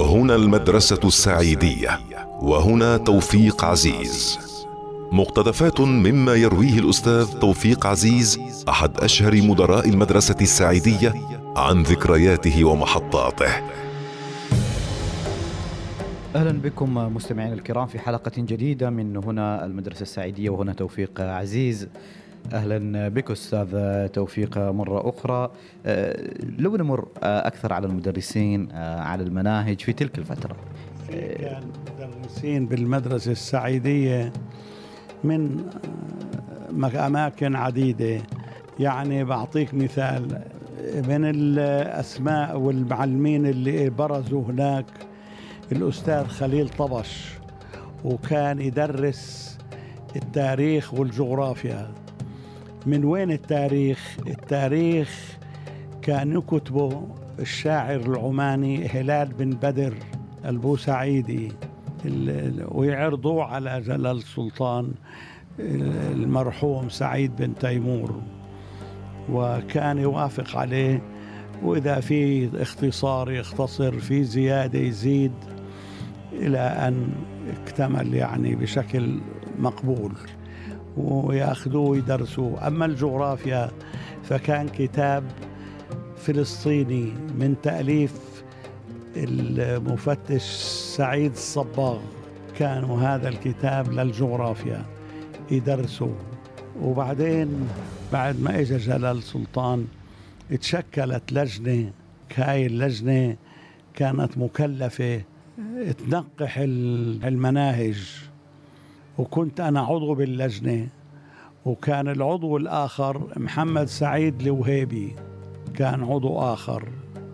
هنا المدرسة السعيدية وهنا توفيق عزيز. مقتطفات مما يرويه الأستاذ توفيق عزيز أحد أشهر مدراء المدرسة السعيدية عن ذكرياته ومحطاته. أهلا بكم مستمعينا الكرام في حلقة جديدة من هنا المدرسة السعيدية وهنا توفيق عزيز. أهلا بك أستاذ توفيق. مرة أخرى أه، لو نمر أكثر على المدرسين أه، على المناهج في تلك الفترة. كان مدرسين بالمدرسة السعيدية من أماكن عديدة. يعني بعطيك مثال من الأسماء والمعلمين اللي برزوا هناك الأستاذ خليل طبش وكان يدرس التاريخ والجغرافيا. من وين التاريخ؟ التاريخ كان يكتبه الشاعر العماني هلال بن بدر البوسعيدي ال- ال- ويعرضوه على جلال السلطان المرحوم سعيد بن تيمور وكان يوافق عليه وإذا في اختصار يختصر في زيادة يزيد إلى أن اكتمل يعني بشكل مقبول وياخذوه ويدرسوه. أما الجغرافيا فكان كتاب فلسطيني من تأليف المفتش سعيد الصباغ. كانوا هذا الكتاب للجغرافيا يدرسوا وبعدين بعد ما اجى جلال سلطان تشكلت لجنة هاي اللجنة كانت مكلفة تنقح ال- المناهج. وكنت أنا عضو باللجنة وكان العضو الآخر محمد سعيد الوهيبي كان عضو آخر.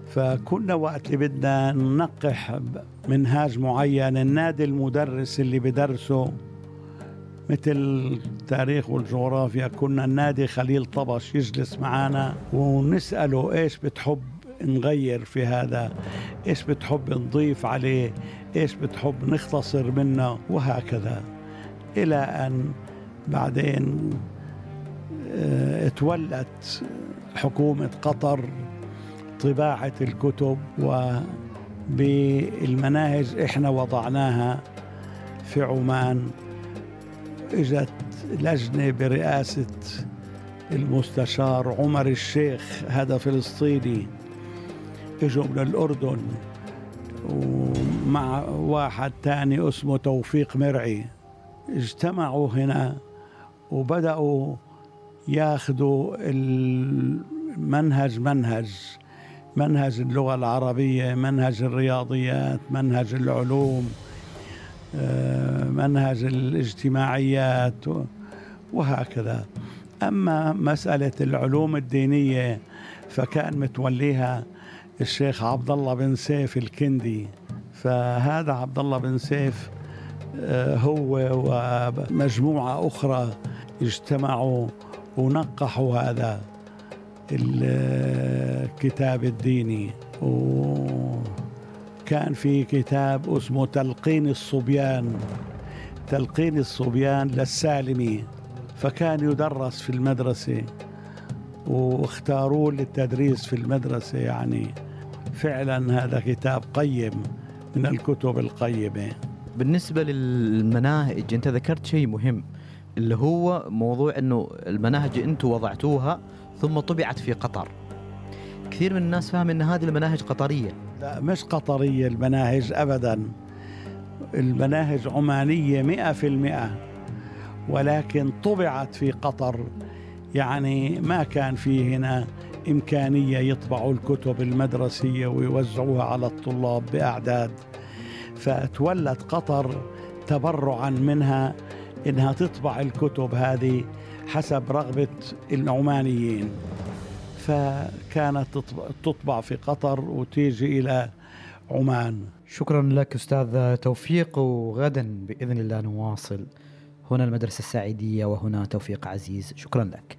فكنا وقت اللي بدنا ننقح منهاج معين النادي المدرس اللي بدرسه. مثل التاريخ والجغرافيا كنا النادي خليل طبش يجلس معنا ونسأله إيش بتحب نغير في هذا إيش بتحب نضيف عليه إيش بتحب نختصر منه وهكذا. إلى أن بعدين آه، تولت حكومة قطر طباعة الكتب وبالمناهج إحنا وضعناها في عمان. إجت لجنة برئاسة المستشار عمر الشيخ هذا فلسطيني. إجوا من الأردن ومع واحد تاني اسمه توفيق مرعي. اجتمعوا هنا وبدأوا ياخذوا المنهج منهج منهج اللغة العربية منهج الرياضيات منهج العلوم آه، منهج الاجتماعيات وهكذا. أما مسألة العلوم الدينية فكان متوليها الشيخ عبد الله بن سيف الكندي. فهذا عبد الله بن سيف هو ومجموعة أخرى اجتمعوا ونقحوا هذا الكتاب الديني. وكان في كتاب اسمه تلقين الصبيان. تلقين الصبيان للسالمي. فكان يدرس في المدرسة واختاروه للتدريس في المدرسة. يعني فعلا هذا كتاب قيم من الكتب القيمة. بالنسبة للمناهج أنت ذكرت شيء مهم اللي هو موضوع إنه المناهج أنتم وضعتوها ثم طبعت في قطر. كثير من الناس فاهم إن هذه المناهج قطرية. لا مش قطرية المناهج أبدا. المناهج عمانية مئة في المئة ولكن طبعت في قطر. يعني ما كان في هنا إمكانية يطبعوا الكتب المدرسية ويوزعوها على الطلاب بأعداد. فتولت قطر تبرعا منها إنها تطبع الكتب هذه حسب رغبة العمانيين. فكانت تطبع- في قطر وتيجي إلى عمان. شكرا لك أستاذ توفيق وغدا بإذن الله نواصل هنا المدرسة السعيدية وهنا توفيق عزيز. شكرا لك.